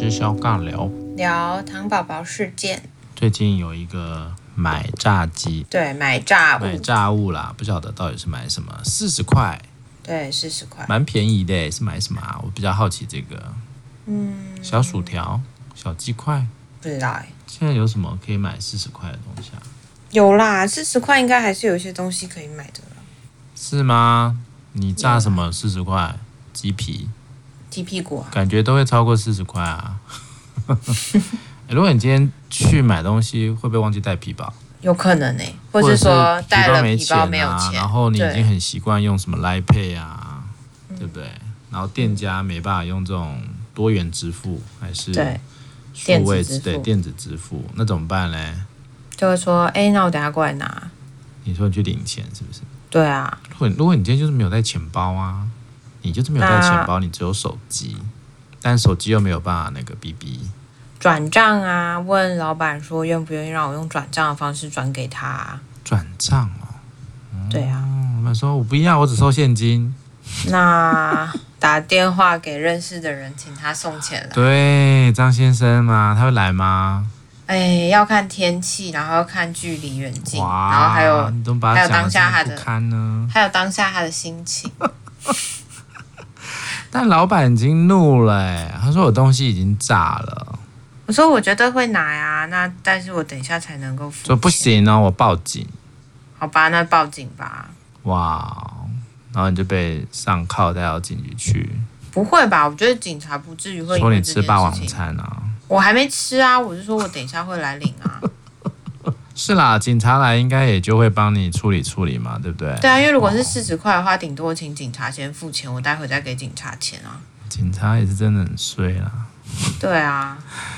吃小尬聊，聊糖宝宝事件。最近有一个买炸鸡，对，买炸物，买炸物啦，不晓得到底是买什么，四十块，对，四十块，蛮便宜的，是买什么啊？我比较好奇这个，嗯，小薯条、小鸡块，不知道哎。现在有什么可以买四十块的东西啊？有啦，四十块应该还是有一些东西可以买的啦。是吗？你炸什么四十块？鸡皮？鸡屁股啊？感觉都会超过四十块啊。如果你今天去买东西，会不会忘记带皮包？有可能呢、欸，或者说带了皮包没有钱，啊，然后你已经很习惯用什么 Line Pay 啊，对不对？然后店家没办法用这种多元支付，还是数位支付，电子支付，那怎么办呢？就会说，哎，那我等下过来拿。你说你去领钱是不是？对啊。如果如果你今天就是没有带钱包啊，你就是没有带钱包，你只有手机，但手机又没有办法那个 BB。转账啊，问老板说愿不愿意让我用转账的方式转给他。转账哦，嗯、对啊。老板说我不要，我只收现金。那打电话给认识的人，请他送钱来。对，张先生嘛，他会来吗？哎，要看天气，然后要看距离远近，然后还有还有当下他的看呢，还有当下他的心情。但老板已经怒了，他说我东西已经炸了。我说我觉得会拿呀，那但是我等一下才能够付。说不行哦，我报警。好吧，那报警吧。哇，然后你就被上铐带到警局去。不会吧？我觉得警察不至于会说你吃霸王餐啊。我还没吃啊，我是说我等一下会来领啊。是啦，警察来应该也就会帮你处理处理嘛，对不对？对啊，因为如果是四十块的话，顶多请警察先付钱，我待会再给警察钱啊。警察也是真的很衰啦。对啊，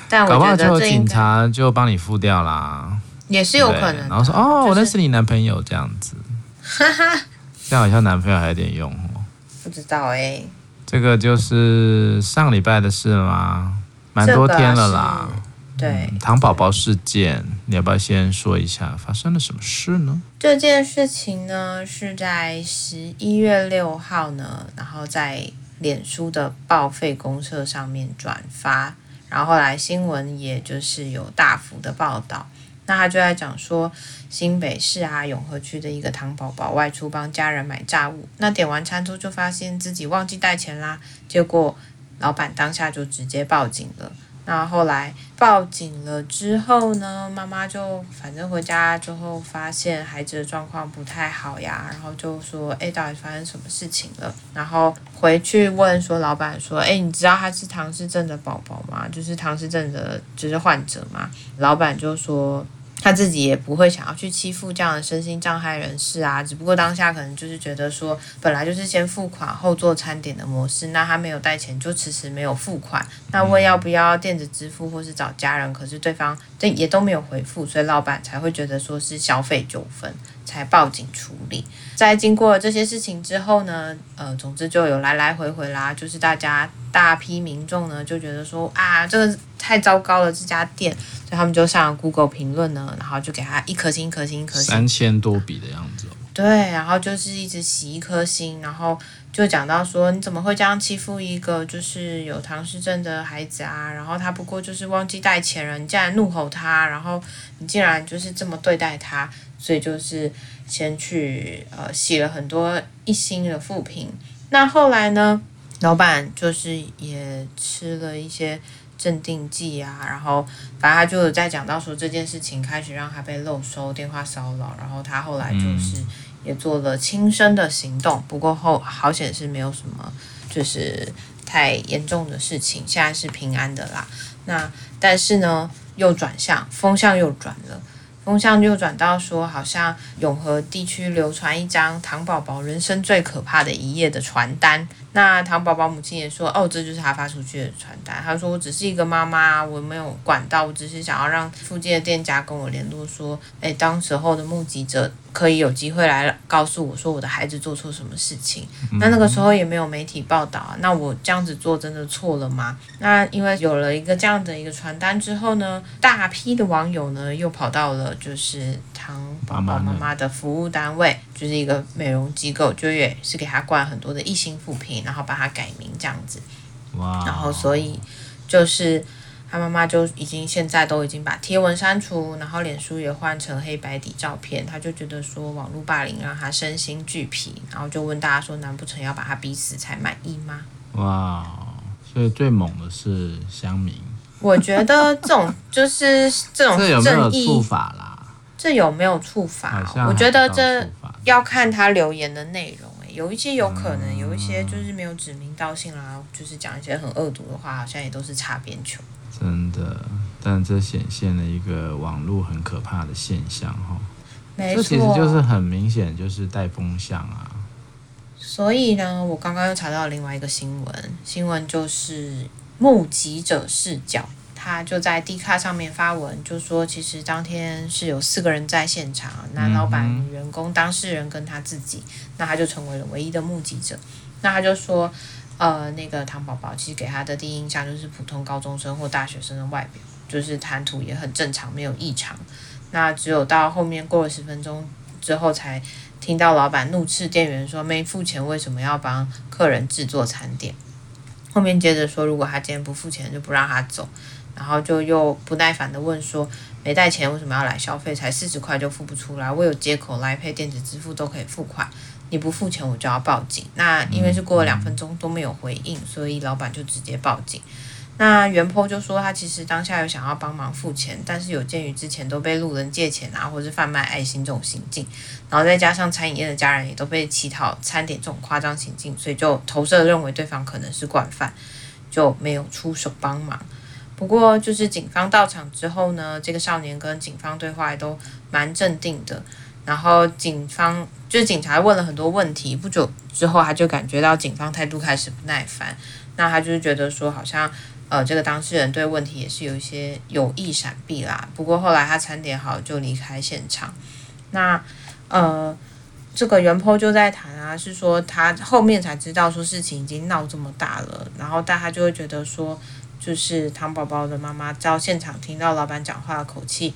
但我搞不好就警察就帮你付掉啦，也是有可能。然后说哦，就是、我认识你男朋友这样子，哈 哈这样好像男朋友还有点用哦。不知道哎、欸，这个就是上礼拜的事了吗？蛮多天了啦。对、嗯，糖宝宝事件，你要不要先说一下发生了什么事呢？这件事情呢是在十一月六号呢，然后在。脸书的报废公社上面转发，然后后来新闻也就是有大幅的报道。那他就在讲说，新北市啊永和区的一个糖宝宝外出帮家人买炸物，那点完餐之后就发现自己忘记带钱啦，结果老板当下就直接报警了。那后来报警了之后呢，妈妈就反正回家之后发现孩子的状况不太好呀，然后就说：“哎，到底发生什么事情了？”然后回去问说老板说：“哎，你知道他是唐氏症的宝宝吗？就是唐氏症的，就是患者吗？”老板就说。他自己也不会想要去欺负这样的身心障碍人士啊，只不过当下可能就是觉得说，本来就是先付款后做餐点的模式，那他没有带钱就迟迟没有付款，那问要不要电子支付或是找家人，可是对方这也都没有回复，所以老板才会觉得说是消费纠纷，才报警处理。在经过了这些事情之后呢，呃，总之就有来来回回啦，就是大家大批民众呢就觉得说啊，这个太糟糕了，这家店。所以他们就上 Google 评论呢，然后就给他一颗星，一颗星，一颗星，三千多笔的样子。对，然后就是一直洗一颗星，然后就讲到说，你怎么会这样欺负一个就是有唐氏症的孩子啊？然后他不过就是忘记带钱了，你竟然怒吼他，然后你竟然就是这么对待他，所以就是先去呃洗了很多一星的负评。那后来呢，老板就是也吃了一些。镇定剂啊，然后反正他就在讲到说这件事情开始让他被漏收电话骚扰，然后他后来就是也做了轻生的行动，不过后好险是没有什么就是太严重的事情，现在是平安的啦。那但是呢，又转向风向又转了，风向又转到说好像永和地区流传一张糖宝宝人生最可怕的一页的传单。那糖宝宝母亲也说，哦，这就是他发出去的传单。他说，我只是一个妈妈，我没有管到，我只是想要让附近的店家跟我联络说，诶，当时候的目击者可以有机会来告诉我说我的孩子做错什么事情。那那个时候也没有媒体报道啊，那我这样子做真的错了吗？那因为有了一个这样的一个传单之后呢，大批的网友呢又跑到了就是糖宝宝妈妈的服务单位，就是一个美容机构，就也是给他灌很多的一星负评。然后把他改名这样子，哇！然后所以就是他妈妈就已经现在都已经把贴文删除，然后脸书也换成黑白底照片。他就觉得说网络霸凌让他身心俱疲，然后就问大家说：难不成要把他逼死才满意吗？哇，所以最猛的是乡民。我觉得这种就是这种正义，这有没有触法啦？这有没有处罚？我觉得这要看他留言的内容。有一些有可能，有一些就是没有指名道姓啦，就是讲一些很恶毒的话，好像也都是擦边球。真的，但这显现了一个网络很可怕的现象哈。没错。这其实就是很明显，就是带风向啊。所以呢，我刚刚又查到另外一个新闻，新闻就是目击者视角。他就在 D 卡上面发文，就说其实当天是有四个人在现场，那老板、女员工、当事人跟他自己，那他就成为了唯一的目击者。那他就说，呃，那个唐宝宝其实给他的第一印象就是普通高中生或大学生的外表，就是谈吐也很正常，没有异常。那只有到后面过了十分钟之后，才听到老板怒斥店员说没付钱为什么要帮客人制作餐点？后面接着说，如果他今天不付钱，就不让他走。然后就又不耐烦地问说：“没带钱为什么要来消费？才四十块就付不出来？我有接口来配电子支付都可以付款，你不付钱我就要报警。”那因为是过了两分钟都没有回应，所以老板就直接报警。那原坡就说他其实当下有想要帮忙付钱，但是有鉴于之前都被路人借钱啊，或是贩卖爱心这种行径，然后再加上餐饮业的家人也都被乞讨餐点这种夸张行径，所以就投射认为对方可能是惯犯，就没有出手帮忙。不过，就是警方到场之后呢，这个少年跟警方对话也都蛮镇定的。然后警方就是警察问了很多问题，不久之后他就感觉到警方态度开始不耐烦。那他就是觉得说，好像呃这个当事人对问题也是有一些有意闪避啦。不过后来他餐点好就离开现场。那呃这个原 po 就在谈啊，是说他后面才知道说事情已经闹这么大了，然后但他就会觉得说。就是糖宝宝的妈妈到现场听到老板讲话的口气，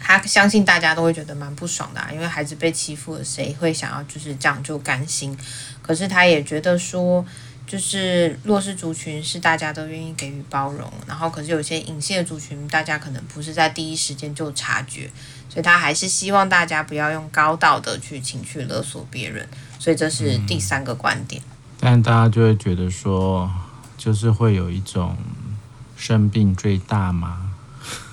他相信大家都会觉得蛮不爽的啊，因为孩子被欺负了，谁会想要就是这样就甘心？可是他也觉得说，就是弱势族群是大家都愿意给予包容，然后可是有些隐性的族群，大家可能不是在第一时间就察觉，所以他还是希望大家不要用高道德去情绪勒索别人，所以这是第三个观点。嗯，但大家就会觉得说。就是会有一种生病最大吗？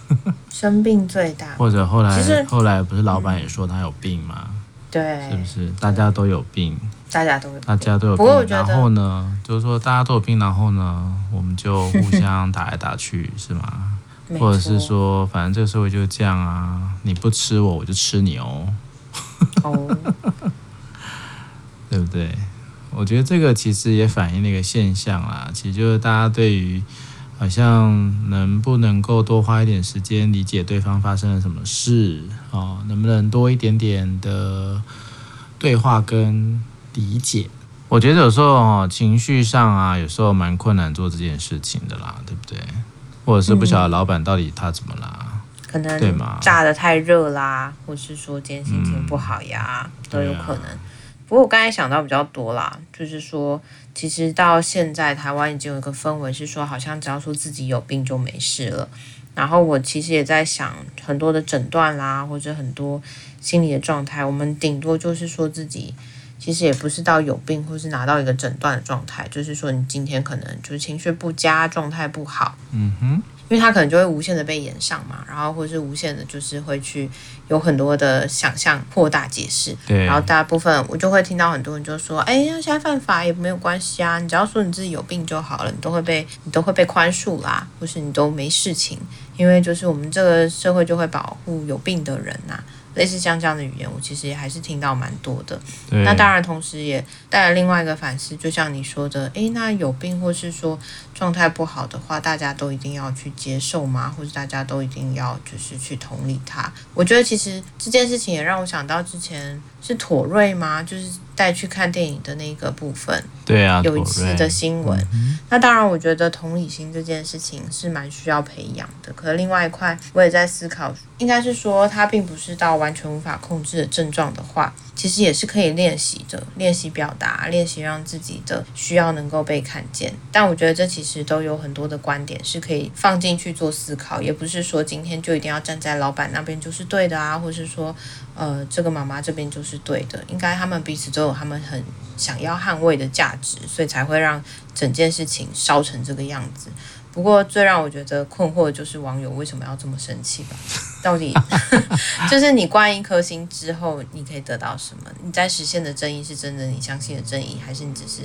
生病最大，或者后来其实后来不是老板也说他有病吗？对，是不是大家都有病？大家都有，大家都有病。然后呢，就是说大家都有病，然后呢，我们就互相打来打去，是吗？或者是说，反正这个社会就是这样啊，你不吃我，我就吃你哦。哦，对不对？我觉得这个其实也反映了一个现象啦，其实就是大家对于好像能不能够多花一点时间理解对方发生了什么事哦，能不能多一点点的对话跟理解？我觉得有时候哦，情绪上啊，有时候蛮困难做这件事情的啦，对不对？或者是不晓得老板到底他怎么啦？嗯、可能对吗？炸的太热啦，或是说今天心情不好呀，嗯、都有可能。不过我刚才想到比较多啦，就是说，其实到现在台湾已经有一个氛围是说，好像只要说自己有病就没事了。然后我其实也在想，很多的诊断啦，或者很多心理的状态，我们顶多就是说自己其实也不是到有病，或是拿到一个诊断的状态，就是说你今天可能就是情绪不佳，状态不好。嗯哼。因为他可能就会无限的被延上嘛，然后或者是无限的，就是会去有很多的想象扩大解释。对。然后大部分我就会听到很多人就说：“哎呀，现在犯法也没有关系啊，你只要说你自己有病就好了，你都会被你都会被宽恕啦，或是你都没事情，因为就是我们这个社会就会保护有病的人呐、啊。”类似像这样的语言，我其实也还是听到蛮多的。那当然，同时也带来另外一个反思，就像你说的，诶，那有病或是说状态不好的话，大家都一定要去接受吗？或者大家都一定要就是去同理他？我觉得其实这件事情也让我想到之前是妥瑞吗？就是。带去看电影的那个部分，对啊，有一次的新闻。嗯、那当然，我觉得同理心这件事情是蛮需要培养的。可是另外一块，我也在思考，应该是说它并不是到完完全无法控制的症状的话，其实也是可以练习的，练习表达，练习让自己的需要能够被看见。但我觉得这其实都有很多的观点是可以放进去做思考，也不是说今天就一定要站在老板那边就是对的啊，或是说，呃，这个妈妈这边就是对的。应该他们彼此都有他们很想要捍卫的价值，所以才会让整件事情烧成这个样子。不过最让我觉得困惑的就是网友为什么要这么生气吧？到底 就是你关一颗心之后，你可以得到什么？你在实现的正义是真的你相信的正义，还是你只是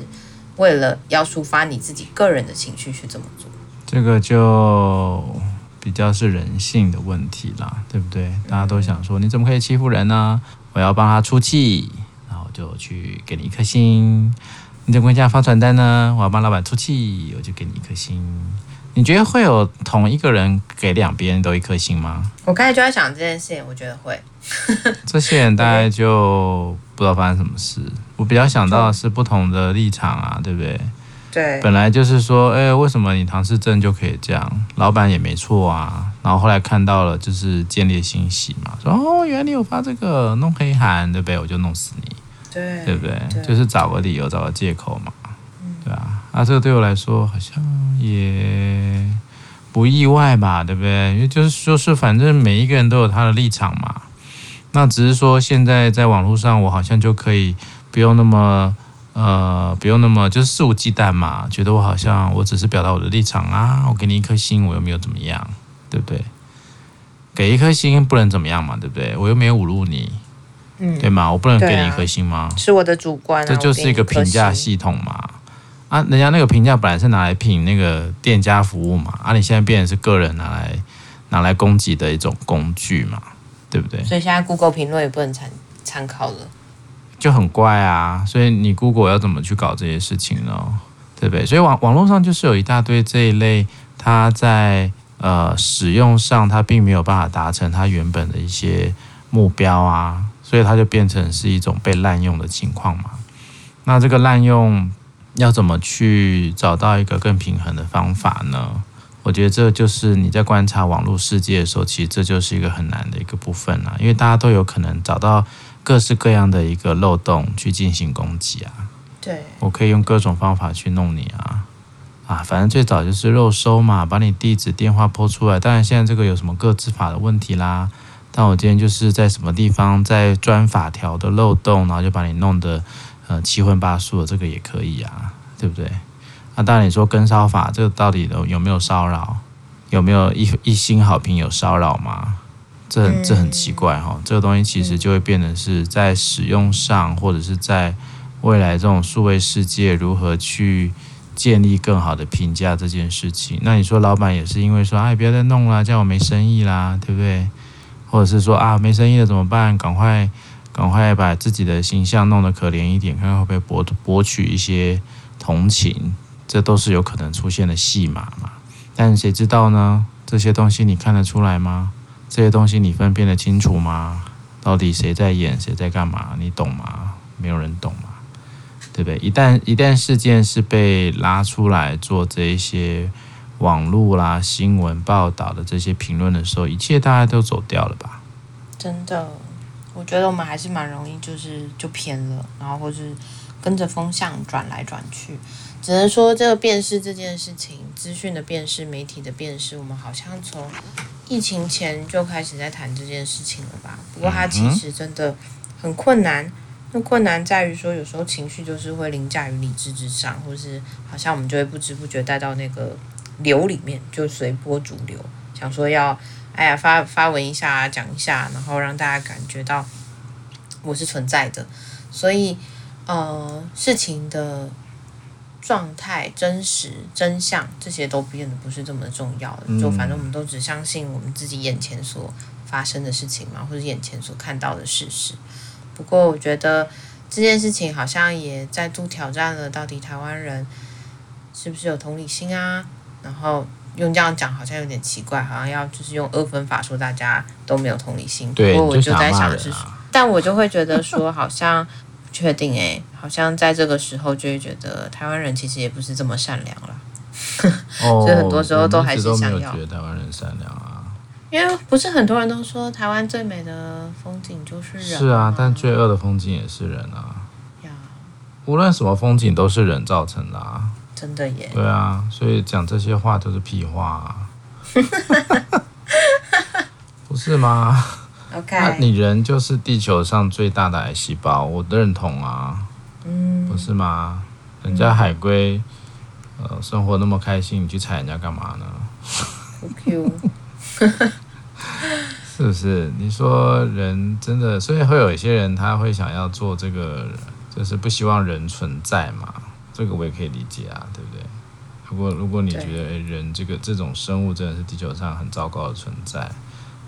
为了要抒发你自己个人的情绪去这么做？这个就比较是人性的问题啦，对不对？大家都想说，你怎么可以欺负人呢？我要帮他出气，然后就去给你一颗心。你怎么会这样发传单呢？我要帮老板出气，我就给你一颗心。你觉得会有同一个人给两边都一颗心吗？我刚才就在想这件事情，我觉得会。这些人大概就不知道发生什么事。我比较想到的是不同的立场啊，对不对？对。本来就是说，哎，为什么你唐氏症就可以这样？老板也没错啊。然后后来看到了，就是建立信息嘛，说哦，原来你有发这个弄黑函，对不对？我就弄死你，对，对不对？对就是找个理由，找个借口嘛，嗯、对啊。啊，这个对我来说好像也不意外吧，对不对？因为就是说是，反正每一个人都有他的立场嘛。那只是说，现在在网络上，我好像就可以不用那么呃，不用那么就是肆无忌惮嘛。觉得我好像我只是表达我的立场啊，我给你一颗心，我又没有怎么样，对不对？给一颗心不能怎么样嘛，对不对？我又没有侮辱你，嗯，对吗？我不能给你一颗心吗？啊、是我的主观、啊，这就是一个评价系统嘛。啊，人家那个评价本来是拿来评那个店家服务嘛，啊，你现在变成是个人拿来拿来攻击的一种工具嘛，对不对？所以现在 Google 评论也不能参参考了，就很怪啊。所以你 Google 要怎么去搞这些事情呢？对不对？所以网网络上就是有一大堆这一类，它在呃使用上它并没有办法达成它原本的一些目标啊，所以它就变成是一种被滥用的情况嘛。那这个滥用。要怎么去找到一个更平衡的方法呢？我觉得这就是你在观察网络世界的时候，其实这就是一个很难的一个部分啊，因为大家都有可能找到各式各样的一个漏洞去进行攻击啊。对，我可以用各种方法去弄你啊，啊，反正最早就是肉收嘛，把你地址、电话抛出来。当然现在这个有什么个资法的问题啦，但我今天就是在什么地方在钻法条的漏洞，然后就把你弄得。呃，七荤八素的这个也可以啊，对不对？那当然，你说跟骚法这个到底有有没有骚扰？有没有一一星好评有骚扰吗？这很这很奇怪哈、哦。这个东西其实就会变成是在使用上，或者是在未来这种数位世界如何去建立更好的评价这件事情。那你说老板也是因为说，哎，不要再弄了，这样我没生意啦，对不对？或者是说啊，没生意了怎么办？赶快。赶快把自己的形象弄得可怜一点，看看会不会博博取一些同情，这都是有可能出现的戏码嘛。但谁知道呢？这些东西你看得出来吗？这些东西你分辨得清楚吗？到底谁在演，谁在干嘛？你懂吗？没有人懂嘛，对不对？一旦一旦事件是被拉出来做这一些网络啦、新闻报道的这些评论的时候，一切大家都走掉了吧？真的。我觉得我们还是蛮容易，就是就偏了，然后或是跟着风向转来转去。只能说这个辨识这件事情，资讯的辨识、媒体的辨识，我们好像从疫情前就开始在谈这件事情了吧？不过它其实真的很困难。那困难在于说，有时候情绪就是会凌驾于理智之上，或是好像我们就会不知不觉带到那个流里面，就随波逐流，想说要。哎呀，发 发文一下，讲一下，然后让大家感觉到我是存在的，所以呃，事情的状态、真实、真相这些都变得不是这么重要了。就反正我们都只相信我们自己眼前所发生的事情嘛，或者眼前所看到的事实。不过我觉得这件事情好像也再度挑战了，到底台湾人是不是有同理心啊？然后。用这样讲好像有点奇怪，好像要就是用二分法说大家都没有同理心。对，不过我就在想的是，啊、但我就会觉得说好像不确定哎，好像在这个时候就会觉得台湾人其实也不是这么善良了。哦，所以很多时候都还是想要。觉得台湾人善良啊。因为不是很多人都说台湾最美的风景就是人。是啊，但最恶的风景也是人啊。呀，无论什么风景都是人造成的啊。真的耶。对啊，所以讲这些话都是屁话啊。不是吗？OK，那你人就是地球上最大的癌细胞，我认同啊。嗯，不是吗？人家海龟，嗯、呃，生活那么开心，你去踩人家干嘛呢？好 Q，是不是？你说人真的，所以会有一些人他会想要做这个，就是不希望人存在嘛。这个我也可以理解啊，对不对？如果如果你觉得人这个这种生物真的是地球上很糟糕的存在，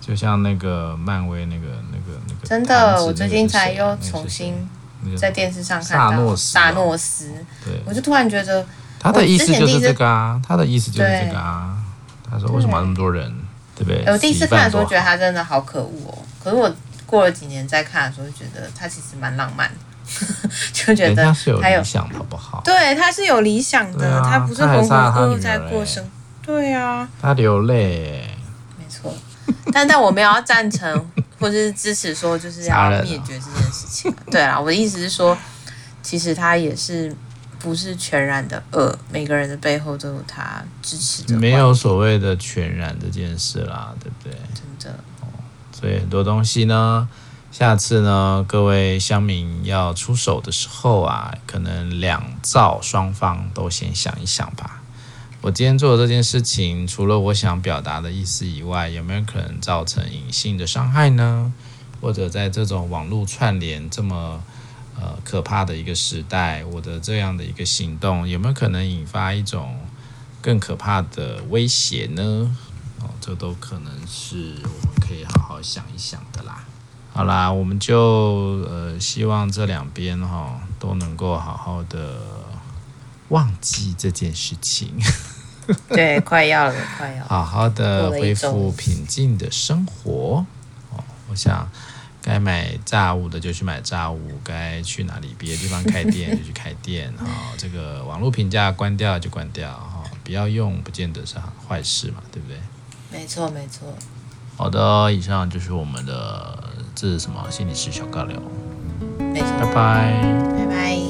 就像那个漫威那个那个那个，真的，我最近才又重新在电视上看到萨诺斯，萨诺斯，对，我就突然觉得他的意思就是这个啊，他的意思就是这个啊。他说为什么那么多人，对不对？我第一次看的时候觉得他真的好可恶哦，可是我过了几年再看的时候，觉得他其实蛮浪漫。就觉得他有理想，好不好？对，他是有理想的，他不是浑浑噩噩在过生。对啊，他流泪，没错。但但我没有要赞成或者是支持说就是要灭绝这件事情。对啊，我的意思是说，其实他也是不是全然的恶，每个人的背后都有他支持的。没有所谓的全然这件事啦，对不对？真的。哦，所以很多东西呢。下次呢，各位乡民要出手的时候啊，可能两造双方都先想一想吧。我今天做的这件事情，除了我想表达的意思以外，有没有可能造成隐性的伤害呢？或者在这种网络串联这么呃可怕的一个时代，我的这样的一个行动，有没有可能引发一种更可怕的威胁呢？哦，这都可能是我们可以好好想一想的啦。好啦，我们就呃希望这两边哈、都能够好好的忘记这件事情。对，快要了，快要了。好好的恢复平静的生活。哦，我想该买炸物的就去买炸物，该去哪里别的地方开店就去开店。哈、哦，这个网络评价关掉就关掉哈、哦，不要用不见得是坏事嘛，对不对？没错，没错。好的，以上就是我们的。这是什么？心理师小尬聊。没错。拜拜。